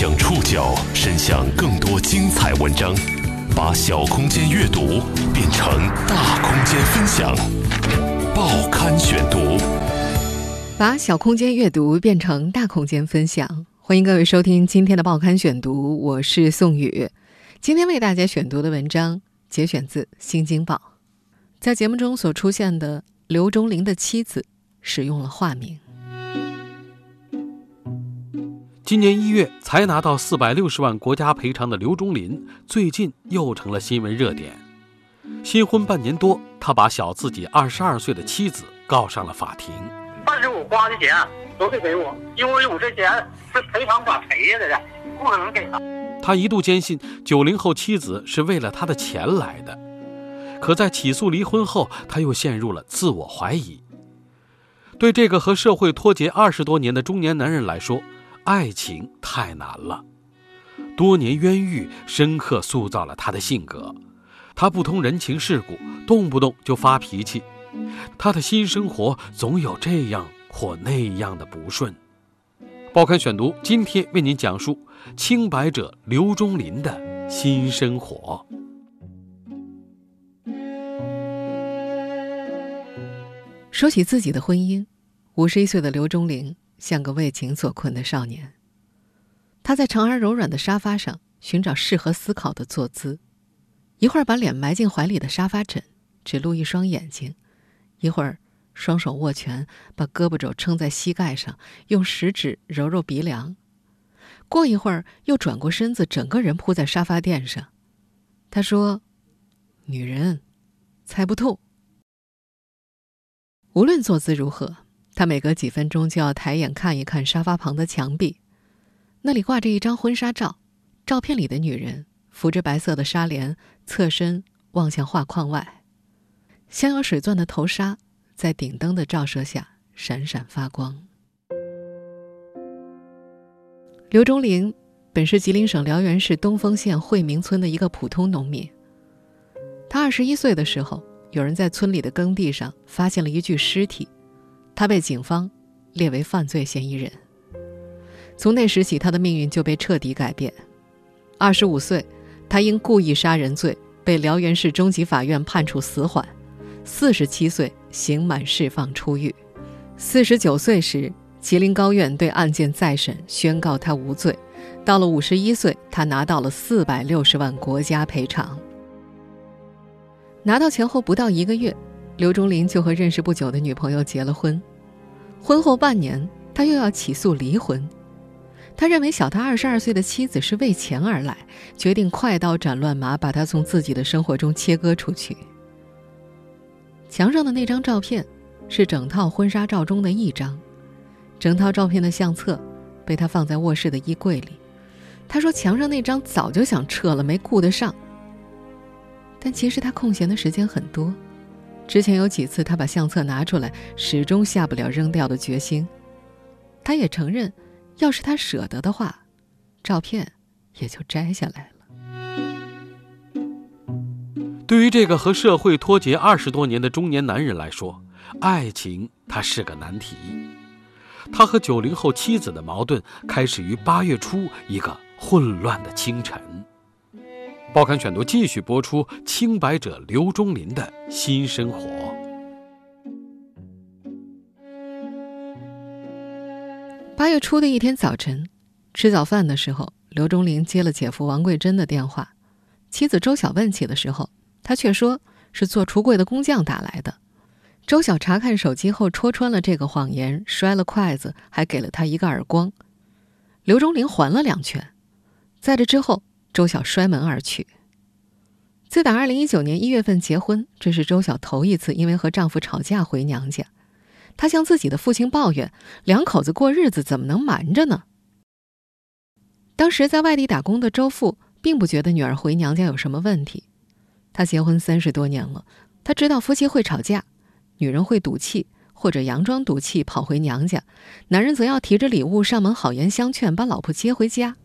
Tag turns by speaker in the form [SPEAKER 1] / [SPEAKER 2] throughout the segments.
[SPEAKER 1] 将触角伸向更多精彩文章，把小空间阅读变成大空间分享。报刊选读，
[SPEAKER 2] 把小空间阅读变成大空间分享。欢迎各位收听今天的报刊选读，我是宋宇。今天为大家选读的文章节选自《新京报》。在节目中所出现的刘忠林的妻子使用了化名。
[SPEAKER 3] 今年一月才拿到四百六十万国家赔偿的刘忠林，最近又成了新闻热点。新婚半年多，他把小自己二十二岁的妻子告上了法庭。
[SPEAKER 4] 但是我花的钱都得给我，因为我这钱是赔偿款赔下来的，不可能给他。
[SPEAKER 3] 他一度坚信九零后妻子是为了他的钱来的。可在起诉离婚后，他又陷入了自我怀疑。对这个和社会脱节二十多年的中年男人来说，爱情太难了。多年冤狱深刻塑造了他的性格。他不通人情世故，动不动就发脾气。他的新生活总有这样或那样的不顺。报刊选读今天为您讲述清白者刘忠林的新生活。
[SPEAKER 2] 说起自己的婚姻，五十一岁的刘忠林像个为情所困的少年。他在长而柔软的沙发上寻找适合思考的坐姿，一会儿把脸埋进怀里的沙发枕，只露一双眼睛；一会儿双手握拳，把胳膊肘撑在膝盖上，用食指揉揉鼻梁；过一会儿又转过身子，整个人扑在沙发垫上。他说：“女人，猜不透。”无论坐姿如何，他每隔几分钟就要抬眼看一看沙发旁的墙壁，那里挂着一张婚纱照，照片里的女人扶着白色的纱帘，侧身望向画框外，镶有水钻的头纱在顶灯的照射下闪闪发光。刘忠林本是吉林省辽源市东丰县惠民村的一个普通农民，他二十一岁的时候。有人在村里的耕地上发现了一具尸体，他被警方列为犯罪嫌疑人。从那时起，他的命运就被彻底改变。二十五岁，他因故意杀人罪被辽源市中级法院判处死缓。四十七岁，刑满释放出狱。四十九岁时，吉林高院对案件再审，宣告他无罪。到了五十一岁，他拿到了四百六十万国家赔偿。拿到钱后不到一个月，刘忠林就和认识不久的女朋友结了婚。婚后半年，他又要起诉离婚。他认为小他二十二岁的妻子是为钱而来，决定快刀斩乱麻，把他从自己的生活中切割出去。墙上的那张照片，是整套婚纱照中的一张，整套照片的相册被他放在卧室的衣柜里。他说：“墙上那张早就想撤了，没顾得上。”但其实他空闲的时间很多，之前有几次他把相册拿出来，始终下不了扔掉的决心。他也承认，要是他舍得的话，照片也就摘下来了。
[SPEAKER 3] 对于这个和社会脱节二十多年的中年男人来说，爱情他是个难题。他和九零后妻子的矛盾开始于八月初一个混乱的清晨。报刊选读继续播出清白者刘忠林的新生活。
[SPEAKER 2] 八月初的一天早晨，吃早饭的时候，刘忠林接了姐夫王桂珍的电话。妻子周晓问起的时候，他却说是做橱柜的工匠打来的。周晓查看手机后，戳穿了这个谎言，摔了筷子，还给了他一个耳光。刘忠林还了两拳。在这之后。周晓摔门而去。自打二零一九年一月份结婚，这是周晓头一次因为和丈夫吵架回娘家。她向自己的父亲抱怨：“两口子过日子怎么能瞒着呢？”当时在外地打工的周父并不觉得女儿回娘家有什么问题。他结婚三十多年了，他知道夫妻会吵架，女人会赌气或者佯装赌气跑回娘家，男人则要提着礼物上门好言相劝，把老婆接回家。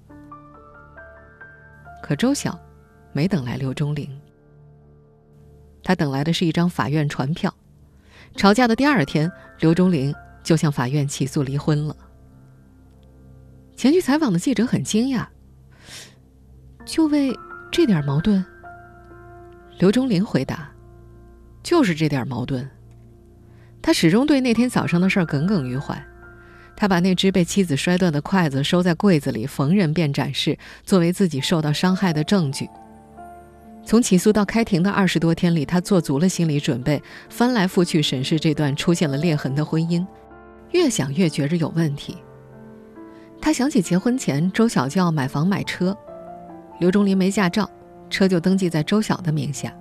[SPEAKER 2] 可周晓没等来刘忠林，他等来的是一张法院传票。吵架的第二天，刘忠林就向法院起诉离婚了。前去采访的记者很惊讶，就为这点矛盾。刘忠林回答：“就是这点矛盾。”他始终对那天早上的事儿耿耿于怀。他把那只被妻子摔断的筷子收在柜子里，逢人便展示，作为自己受到伤害的证据。从起诉到开庭的二十多天里，他做足了心理准备，翻来覆去审视这段出现了裂痕的婚姻，越想越觉着有问题。他想起结婚前周晓就要买房买车，刘忠林没驾照，车就登记在周晓的名下。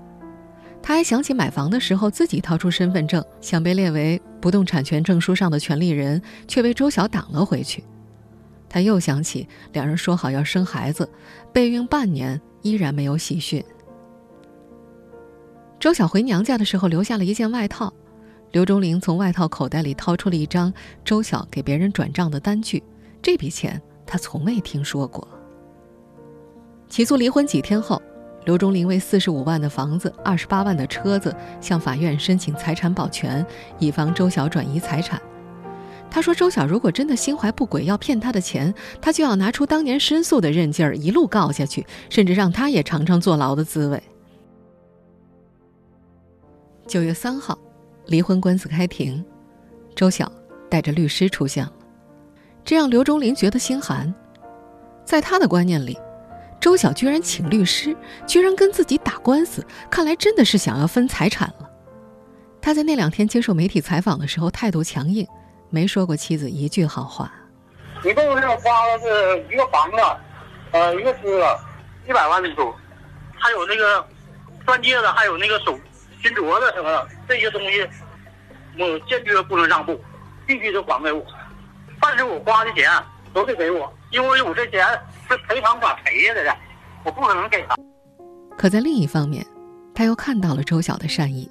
[SPEAKER 2] 他还想起买房的时候自己掏出身份证，想被列为不动产权证书上的权利人，却被周晓挡了回去。他又想起两人说好要生孩子，备孕半年依然没有喜讯。周晓回娘家的时候留下了一件外套，刘忠林从外套口袋里掏出了一张周晓给别人转账的单据，这笔钱他从未听说过。起诉离婚几天后。刘忠林为四十五万的房子、二十八万的车子向法院申请财产保全，以防周晓转移财产。他说：“周晓如果真的心怀不轨，要骗他的钱，他就要拿出当年申诉的韧劲儿，一路告下去，甚至让他也尝尝坐牢的滋味。”九月三号，离婚官司开庭，周晓带着律师出现了，这让刘忠林觉得心寒。在他的观念里，周晓居然请律师，居然跟自己打官司，看来真的是想要分财产了。他在那两天接受媒体采访的时候态度强硬，没说过妻子一句好话。
[SPEAKER 4] 一共是花了是一个房子，呃，一个车，一百万的多，还有那个钻戒的，还有那个手金镯子什么的这些东西，我坚决不能让步，必须得还给我。但是我花的钱都得给我，因为我这钱。是赔偿款赔下来的，我不可能给他。
[SPEAKER 2] 可在另一方面，他又看到了周晓的善意。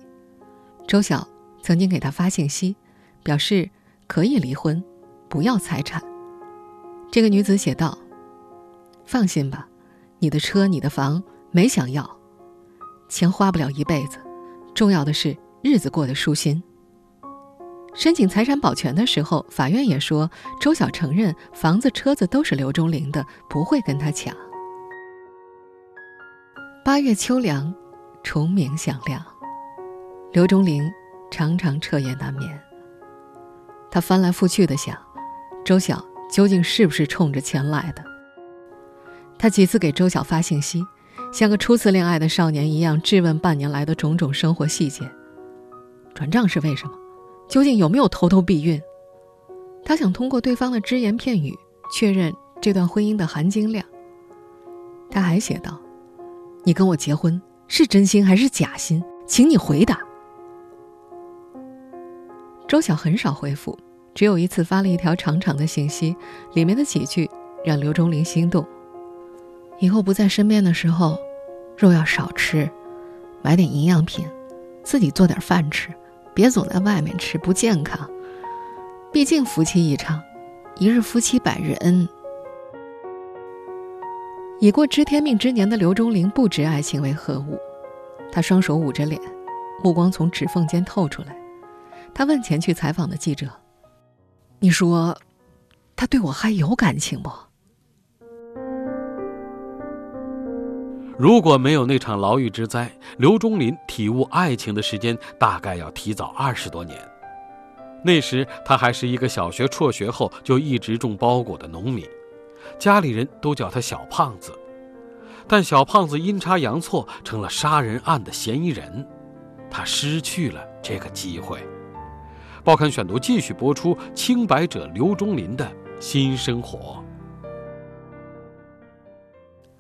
[SPEAKER 2] 周晓曾经给他发信息，表示可以离婚，不要财产。这个女子写道：“放心吧，你的车、你的房没想要，钱花不了一辈子，重要的是日子过得舒心。”申请财产保全的时候，法院也说周晓承认房子、车子都是刘忠林的，不会跟他抢。八月秋凉，虫鸣响亮，刘忠林常常彻夜难眠。他翻来覆去的想，周晓究竟是不是冲着钱来的？他几次给周晓发信息，像个初次恋爱的少年一样质问半年来的种种生活细节。转账是为什么？究竟有没有偷偷避孕？他想通过对方的只言片语确认这段婚姻的含金量。他还写道：“你跟我结婚是真心还是假心？请你回答。”周晓很少回复，只有一次发了一条长长的信息，里面的几句让刘忠林心动：“以后不在身边的时候，肉要少吃，买点营养品，自己做点饭吃。”别总在外面吃，不健康。毕竟夫妻一场，一日夫妻百日恩。已过知天命之年的刘忠林不知爱情为何物，他双手捂着脸，目光从指缝间透出来。他问前去采访的记者：“你说，他对我还有感情不？”
[SPEAKER 3] 如果没有那场牢狱之灾，刘忠林体悟爱情的时间大概要提早二十多年。那时他还是一个小学辍学后就一直种包谷的农民，家里人都叫他小胖子。但小胖子阴差阳错成了杀人案的嫌疑人，他失去了这个机会。报刊选读继续播出清白者刘忠林的新生活。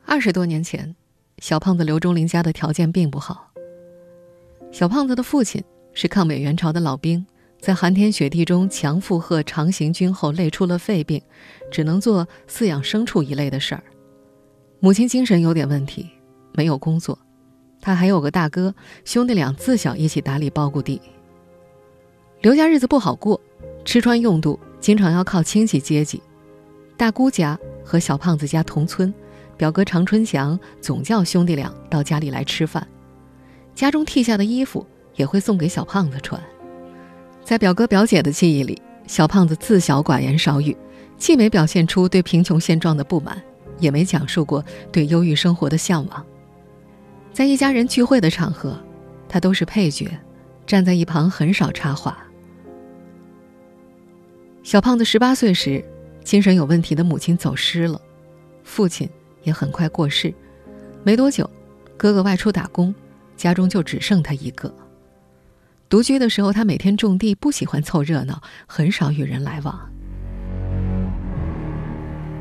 [SPEAKER 2] 二十多年前。小胖子刘忠林家的条件并不好。小胖子的父亲是抗美援朝的老兵，在寒天雪地中强负荷长行军后累出了肺病，只能做饲养牲畜一类的事儿。母亲精神有点问题，没有工作。他还有个大哥，兄弟俩自小一起打理苞谷地。刘家日子不好过，吃穿用度经常要靠亲戚接济。大姑家和小胖子家同村。表哥常春祥总叫兄弟俩到家里来吃饭，家中替下的衣服也会送给小胖子穿。在表哥表姐的记忆里，小胖子自小寡言少语，既没表现出对贫穷现状的不满，也没讲述过对忧郁生活的向往。在一家人聚会的场合，他都是配角，站在一旁很少插话。小胖子十八岁时，精神有问题的母亲走失了，父亲也很快过世。没多久，哥哥外出打工，家中就只剩他一个。独居的时候，他每天种地，不喜欢凑热闹，很少与人来往。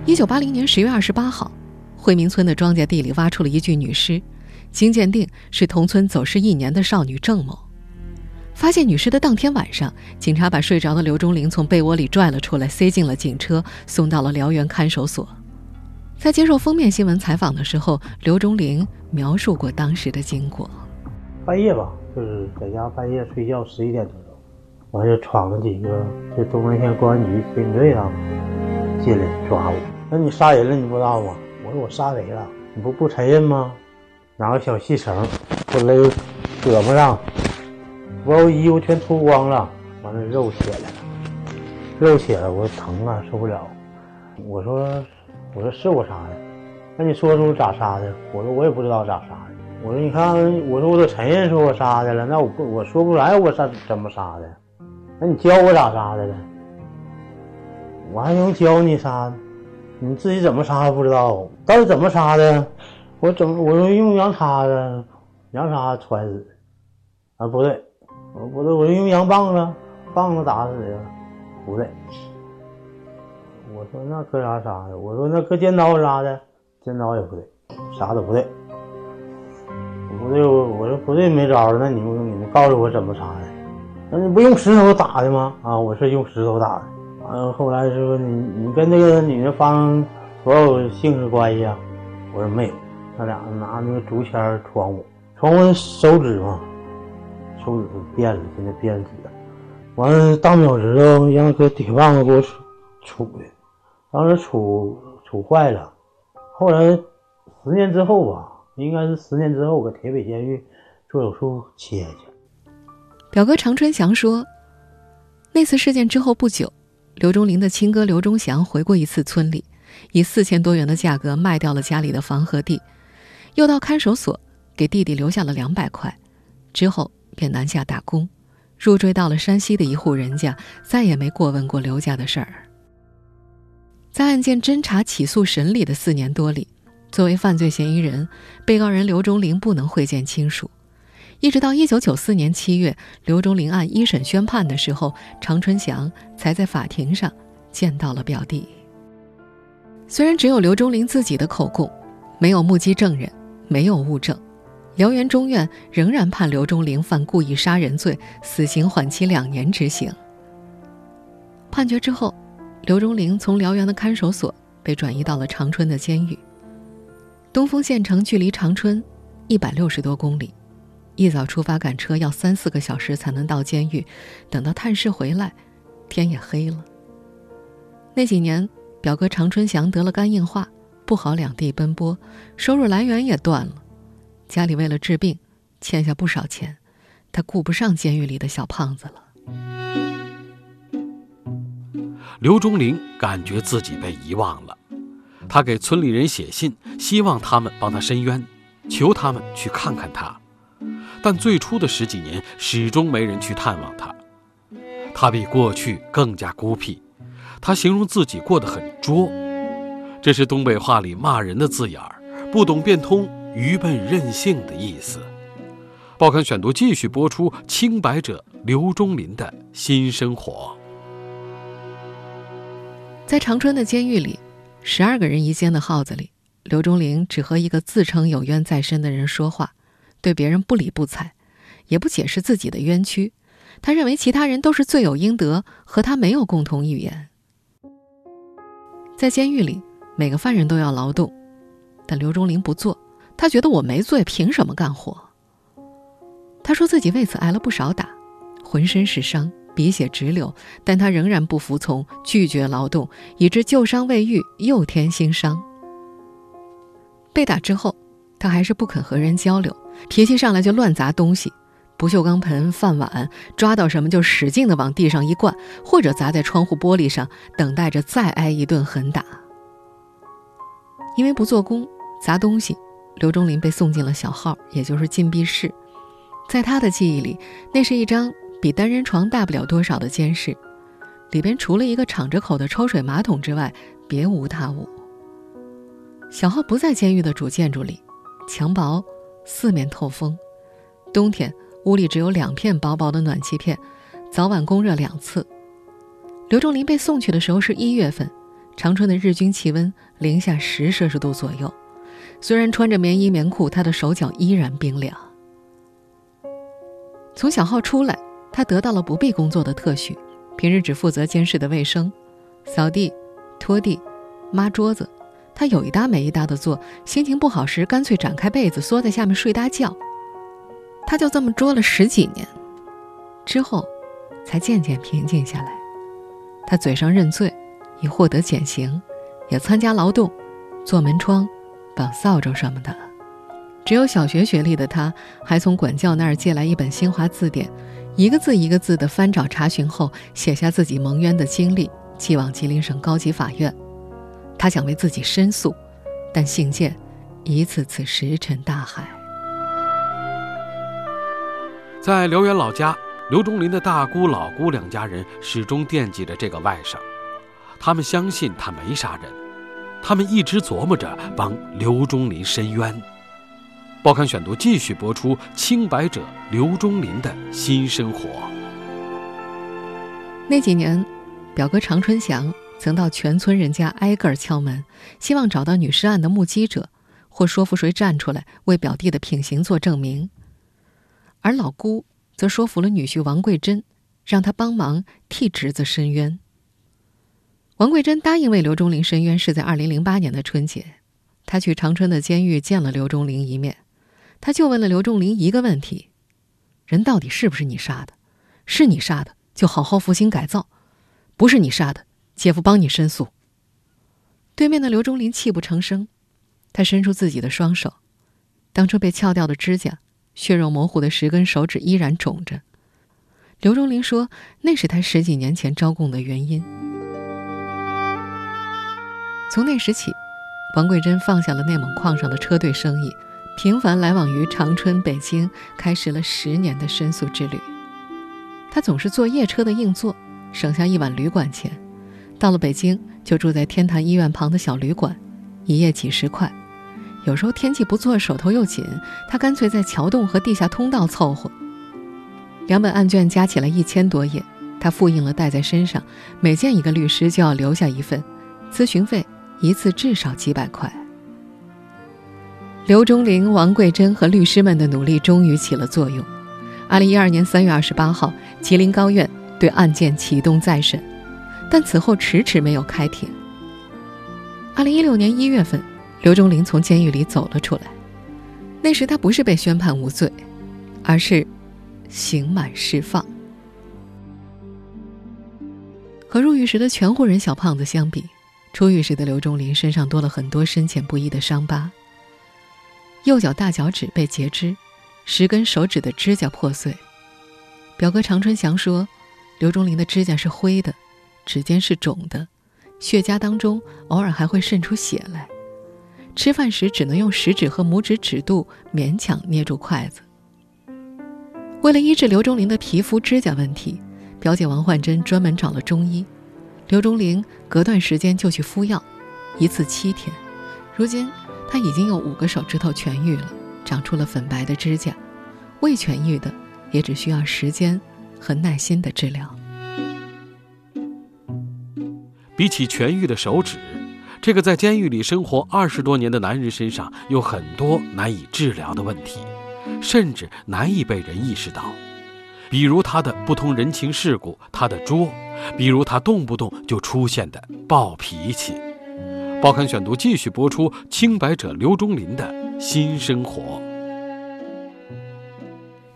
[SPEAKER 2] 一九八零年十月二十八号，惠民村的庄稼地里挖出了一具女尸，经鉴定是同村走失一年的少女郑某。发现女尸的当天晚上，警察把睡着的刘忠林从被窝里拽了出来，塞进了警车，送到了辽源看守所。在接受封面新闻采访的时候，刘忠林描述过当时的经过：
[SPEAKER 5] 半夜吧，就是在家半夜睡觉，十一点多钟，完就闯了几个这东门县公安局刑警队啊进来抓我。那你杀人了，你不知道吗？我说我杀谁了？你不不承认吗？拿个小细绳，给我勒胳膊上。把我衣服全脱光了，完了肉起来了，肉起来我疼啊，受不了。我说，我说是我杀的，那你说说咋杀的？我说我也不知道咋杀的。我说你看，我说我都承认说我杀的了，那我不我说不出来我杀怎么杀的？那你教我咋杀的呢？我还用教你杀？你自己怎么杀还不知道？到底怎么杀的？我怎么我说用羊叉子，羊叉子穿死啊？不对。我不对，我用羊棒子，棒子打死的，不对。我说那搁啥杀的？我说那搁尖刀杀的，尖刀也不对，啥都不对。不对，我我说不对，没招了。那你们你们告诉我怎么杀的？那你不用石头打的吗？啊，我是用石头打的。完了后来说你你跟那个女的发生所有性事关系啊？我说没有，他俩拿那个竹签戳我，戳我手指嘛。手指头变了，现在变紫了。完了，大拇指头让搁铁棒子给我杵杵的，当时杵杵坏了。后来十年之后吧，应该是十年之后，搁铁北监狱做手术切去。
[SPEAKER 2] 表哥常春祥说，那次事件之后不久，刘忠林的亲哥刘忠祥回过一次村里，以四千多元的价格卖掉了家里的房和地，又到看守所给弟弟留下了两百块，之后。便南下打工，入赘到了山西的一户人家，再也没过问过刘家的事儿。在案件侦查、起诉、审理的四年多里，作为犯罪嫌疑人，被告人刘忠林不能会见亲属。一直到一九九四年七月，刘忠林案一审宣判的时候，常春祥才在法庭上见到了表弟。虽然只有刘忠林自己的口供，没有目击证人，没有物证。辽源中院仍然判刘忠林犯故意杀人罪，死刑缓期两年执行。判决之后，刘忠林从辽源的看守所被转移到了长春的监狱。东丰县城距离长春一百六十多公里，一早出发赶车要三四个小时才能到监狱。等到探视回来，天也黑了。那几年，表哥常春祥得了肝硬化，不好两地奔波，收入来源也断了。家里为了治病，欠下不少钱，他顾不上监狱里的小胖子了。
[SPEAKER 3] 刘忠林感觉自己被遗忘了，他给村里人写信，希望他们帮他伸冤，求他们去看看他。但最初的十几年，始终没人去探望他。他比过去更加孤僻，他形容自己过得很拙，这是东北话里骂人的字眼儿，不懂变通。愚笨任性的意思。报刊选读继续播出清白者刘忠林的新生活。
[SPEAKER 2] 在长春的监狱里，十二个人一间的号子里，刘忠林只和一个自称有冤在身的人说话，对别人不理不睬，也不解释自己的冤屈。他认为其他人都是罪有应得，和他没有共同语言。在监狱里，每个犯人都要劳动，但刘忠林不做。他觉得我没罪，凭什么干活？他说自己为此挨了不少打，浑身是伤，鼻血直流，但他仍然不服从，拒绝劳动，以致旧伤未愈，又添新伤。被打之后，他还是不肯和人交流，脾气上来就乱砸东西，不锈钢盆、饭碗，抓到什么就使劲的往地上一灌，或者砸在窗户玻璃上，等待着再挨一顿狠打。因为不做工、砸东西，刘忠林被送进了小号，也就是禁闭室。在他的记忆里，那是一张比单人床大不了多少的监室，里边除了一个敞着口的抽水马桶之外，别无他物。小号不在监狱的主建筑里，墙薄，四面透风，冬天。屋里只有两片薄薄的暖气片，早晚供热两次。刘忠林被送去的时候是一月份，长春的日均气温零下十摄氏度左右。虽然穿着棉衣棉裤，他的手脚依然冰凉。从小号出来，他得到了不必工作的特许，平日只负责监视的卫生、扫地、拖地、抹桌子。他有一搭没一搭的做，心情不好时，干脆展开被子缩在下面睡大觉。他就这么捉了十几年，之后，才渐渐平静下来。他嘴上认罪，以获得减刑，也参加劳动，做门窗、绑扫帚什么的。只有小学学历的他，还从管教那儿借来一本新华字典，一个字一个字的翻找查询后，写下自己蒙冤的经历，寄往吉林省高级法院。他想为自己申诉，但信件一次次石沉大海。
[SPEAKER 3] 在辽源老家，刘忠林的大姑、老姑两家人始终惦记着这个外甥，他们相信他没杀人，他们一直琢磨着帮刘忠林申冤。报刊选读继续播出：清白者刘忠林的新生活。
[SPEAKER 2] 那几年，表哥常春祥曾到全村人家挨个敲门，希望找到女尸案的目击者，或说服谁站出来为表弟的品行做证明。而老姑则说服了女婿王桂珍，让他帮忙替侄子申冤。王桂珍答应为刘忠林申冤，是在二零零八年的春节，他去长春的监狱见了刘忠林一面，他就问了刘忠林一个问题：人到底是不是你杀的？是你杀的，就好好服刑改造；不是你杀的，姐夫帮你申诉。对面的刘忠林泣不成声，他伸出自己的双手，当初被撬掉的指甲。血肉模糊的十根手指依然肿着。刘忠林说：“那是他十几年前招供的原因。”从那时起，王桂珍放下了内蒙矿上的车队生意，频繁来往于长春、北京，开始了十年的申诉之旅。他总是坐夜车的硬座，省下一晚旅馆钱。到了北京，就住在天坛医院旁的小旅馆，一夜几十块。有时候天气不错，手头又紧，他干脆在桥洞和地下通道凑合。两本案卷加起来一千多页，他复印了带在身上，每见一个律师就要留下一份，咨询费一次至少几百块。刘忠林、王桂珍和律师们的努力终于起了作用。二零一二年三月二十八号，吉林高院对案件启动再审，但此后迟迟没有开庭。二零一六年一月份。刘忠林从监狱里走了出来，那时他不是被宣判无罪，而是刑满释放。和入狱时的全户人小胖子相比，出狱时的刘忠林身上多了很多深浅不一的伤疤。右脚大脚趾被截肢，十根手指的指甲破碎。表哥常春祥说，刘忠林的指甲是灰的，指尖是肿的，血痂当中偶尔还会渗出血来。吃饭时只能用食指和拇指指肚勉强捏住筷子。为了医治刘忠林的皮肤指甲问题，表姐王焕珍专门找了中医。刘忠林隔段时间就去敷药，一次七天。如今他已经有五个手指头痊愈了，长出了粉白的指甲。未痊愈的，也只需要时间和耐心的治疗。
[SPEAKER 3] 比起痊愈的手指。这个在监狱里生活二十多年的男人身上有很多难以治疗的问题，甚至难以被人意识到，比如他的不通人情世故，他的作，比如他动不动就出现的暴脾气。报刊选读继续播出：清白者刘忠林的新生活。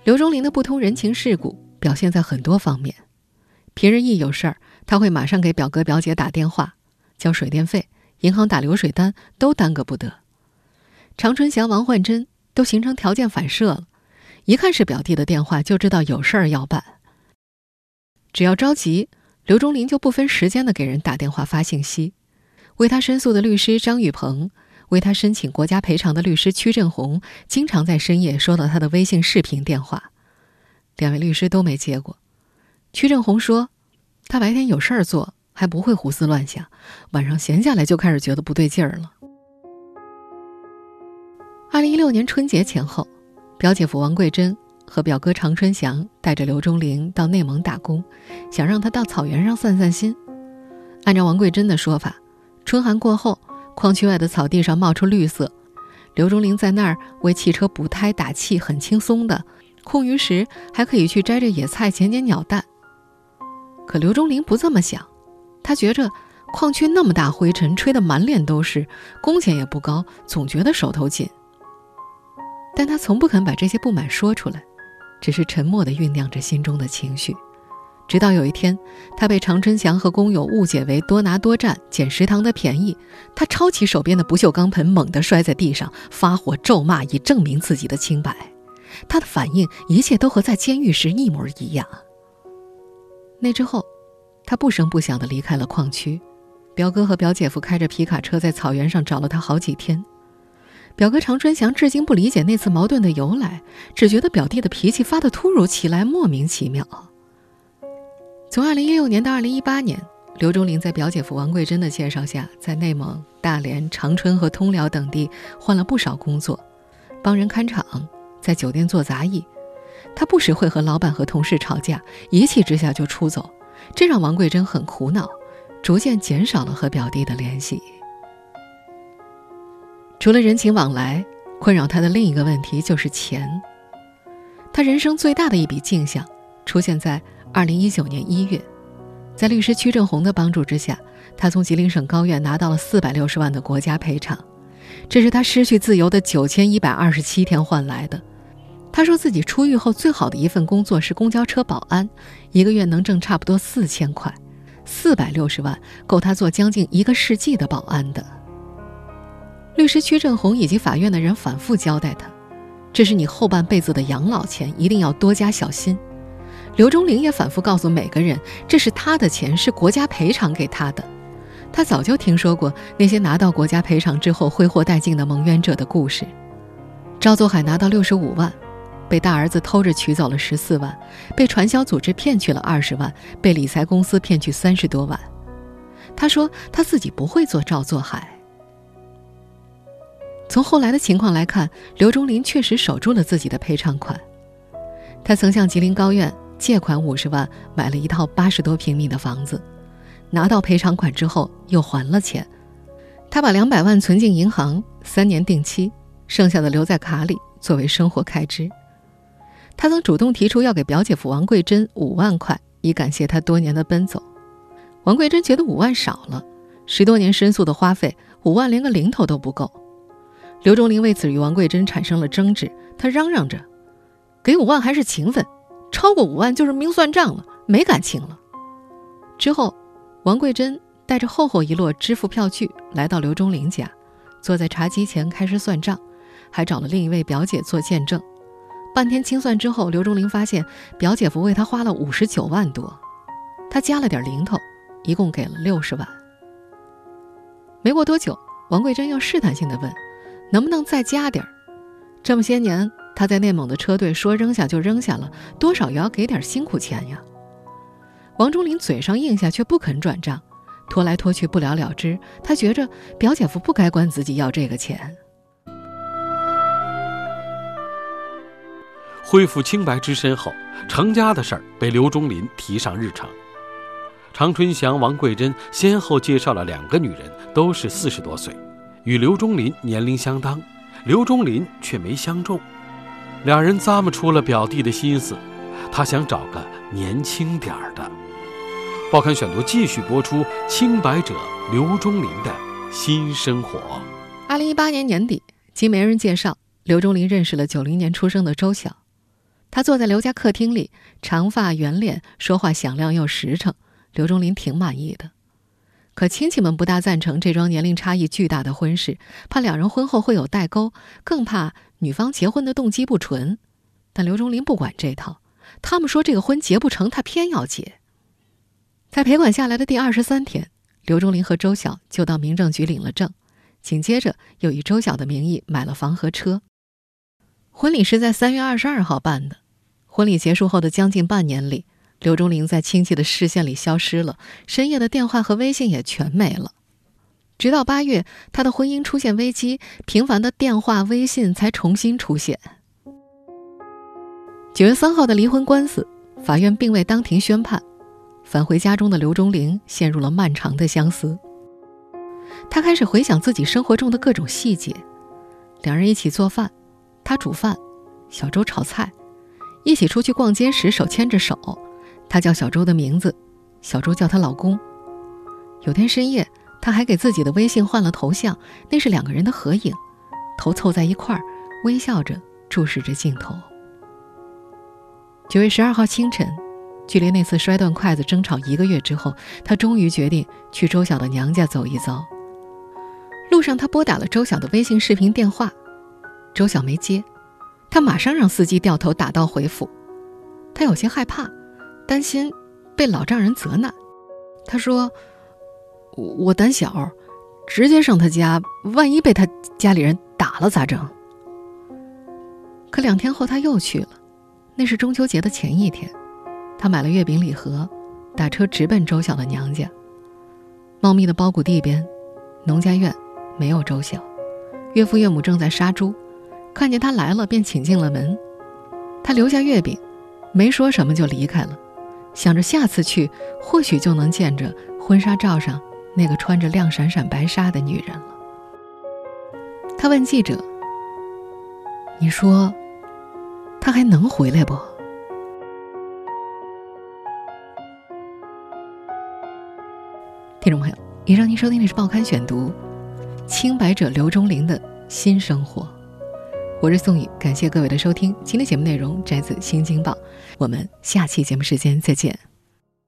[SPEAKER 2] 刘忠林的不通人情世故表现在很多方面，平日一有事儿，他会马上给表哥表姐打电话，交水电费。银行打流水单都耽搁不得，常春祥、王焕珍都形成条件反射了。一看是表弟的电话，就知道有事儿要办。只要着急，刘忠林就不分时间的给人打电话发信息。为他申诉的律师张宇鹏，为他申请国家赔偿的律师屈振红，经常在深夜收到他的微信视频电话。两位律师都没接过。屈振红说：“他白天有事儿做，还不会胡思乱想，晚上闲下来就开始觉得不对劲儿了。”二零一六年春节前后，表姐夫王桂珍和表哥常春祥带着刘忠林到内蒙打工，想让他到草原上散散心。按照王桂珍的说法，春寒过后，矿区外的草地上冒出绿色，刘忠林在那儿为汽车补胎打气，很轻松的。空余时还可以去摘摘野菜，捡捡鸟蛋。可刘忠林不这么想，他觉着矿区那么大灰尘，吹得满脸都是，工钱也不高，总觉得手头紧。但他从不肯把这些不满说出来，只是沉默地酝酿着心中的情绪。直到有一天，他被常春祥和工友误解为多拿多占、捡食堂的便宜，他抄起手边的不锈钢盆，猛地摔在地上，发火咒骂，以证明自己的清白。他的反应，一切都和在监狱时一模一样。那之后，他不声不响地离开了矿区。表哥和表姐夫开着皮卡车在草原上找了他好几天。表哥常春祥至今不理解那次矛盾的由来，只觉得表弟的脾气发得突如其来，莫名其妙。从2016年到2018年，刘忠林在表姐夫王桂珍的介绍下，在内蒙、大连、长春和通辽等地换了不少工作，帮人看场。在酒店做杂役，他不时会和老板和同事吵架，一气之下就出走，这让王桂珍很苦恼，逐渐减少了和表弟的联系。除了人情往来，困扰他的另一个问题就是钱。他人生最大的一笔进项出现在二零一九年一月，在律师屈正红的帮助之下，他从吉林省高院拿到了四百六十万的国家赔偿，这是他失去自由的九千一百二十七天换来的。他说自己出狱后最好的一份工作是公交车保安，一个月能挣差不多四千块，四百六十万够他做将近一个世纪的保安的。律师屈正红以及法院的人反复交代他，这是你后半辈子的养老钱，一定要多加小心。刘忠林也反复告诉每个人，这是他的钱，是国家赔偿给他的。他早就听说过那些拿到国家赔偿之后挥霍殆尽的蒙冤者的故事。赵作海拿到六十五万。被大儿子偷着取走了十四万，被传销组织骗去了二十万，被理财公司骗去三十多万。他说他自己不会做赵作海。从后来的情况来看，刘忠林确实守住了自己的赔偿款。他曾向吉林高院借款五十万，买了一套八十多平米的房子，拿到赔偿款之后又还了钱。他把两百万存进银行，三年定期，剩下的留在卡里作为生活开支。他曾主动提出要给表姐夫王桂珍五万块，以感谢他多年的奔走。王桂珍觉得五万少了，十多年申诉的花费，五万连个零头都不够。刘忠林为此与王桂珍产生了争执，他嚷嚷着：“给五万还是情分，超过五万就是明算账了，没感情了。”之后，王桂珍带着厚厚一摞支付票据来到刘忠林家，坐在茶几前开始算账，还找了另一位表姐做见证。半天清算之后，刘忠林发现表姐夫为他花了五十九万多，他加了点零头，一共给了六十万。没过多久，王桂珍又试探性的问：“能不能再加点儿？”这么些年，他在内蒙的车队说扔下就扔下了，多少也要给点辛苦钱呀。王忠林嘴上应下，却不肯转账，拖来拖去不了了之。他觉着表姐夫不该管自己要这个钱。
[SPEAKER 3] 恢复清白之身后，成家的事儿被刘忠林提上日程。常春祥、王桂珍先后介绍了两个女人，都是四十多岁，与刘忠林年龄相当，刘忠林却没相中。两人咂摸出了表弟的心思，他想找个年轻点儿的。报刊选读继续播出《清白者刘忠林的新生活》。
[SPEAKER 2] 二零一八年年底，经媒人介绍，刘忠林认识了九零年出生的周晓。他坐在刘家客厅里，长发圆脸，说话响亮又实诚。刘忠林挺满意的，可亲戚们不大赞成这桩年龄差异巨大的婚事，怕两人婚后会有代沟，更怕女方结婚的动机不纯。但刘忠林不管这套，他们说这个婚结不成，他偏要结。在陪管下来的第二十三天，刘忠林和周晓就到民政局领了证，紧接着又以周晓的名义买了房和车。婚礼是在三月二十二号办的。婚礼结束后的将近半年里，刘忠林在亲戚的视线里消失了，深夜的电话和微信也全没了。直到八月，他的婚姻出现危机，频繁的电话、微信才重新出现。九月三号的离婚官司，法院并未当庭宣判。返回家中的刘忠林陷入了漫长的相思。他开始回想自己生活中的各种细节：两人一起做饭，他煮饭，小周炒菜。一起出去逛街时手牵着手，她叫小周的名字，小周叫她老公。有天深夜，她还给自己的微信换了头像，那是两个人的合影，头凑在一块儿，微笑着注视着镜头。九月十二号清晨，距离那次摔断筷子争吵一个月之后，她终于决定去周晓的娘家走一遭。路上，他拨打了周晓的微信视频电话，周晓没接。他马上让司机掉头打道回府，他有些害怕，担心被老丈人责难。他说：“我我胆小，直接上他家，万一被他家里人打了咋整？”可两天后他又去了，那是中秋节的前一天，他买了月饼礼盒，打车直奔周晓的娘家。茂密的包谷地边，农家院没有周晓，岳父岳母正在杀猪。看见他来了，便请进了门。他留下月饼，没说什么就离开了，想着下次去或许就能见着婚纱照上那个穿着亮闪闪白纱的女人了。他问记者：“你说，他还能回来不？”听众朋友，以上您收听的是《报刊选读》，清白者刘忠林的新生活。我是宋宇，感谢各位的收听。今天节目内容摘自《新京报》，我们下期节目时间再见。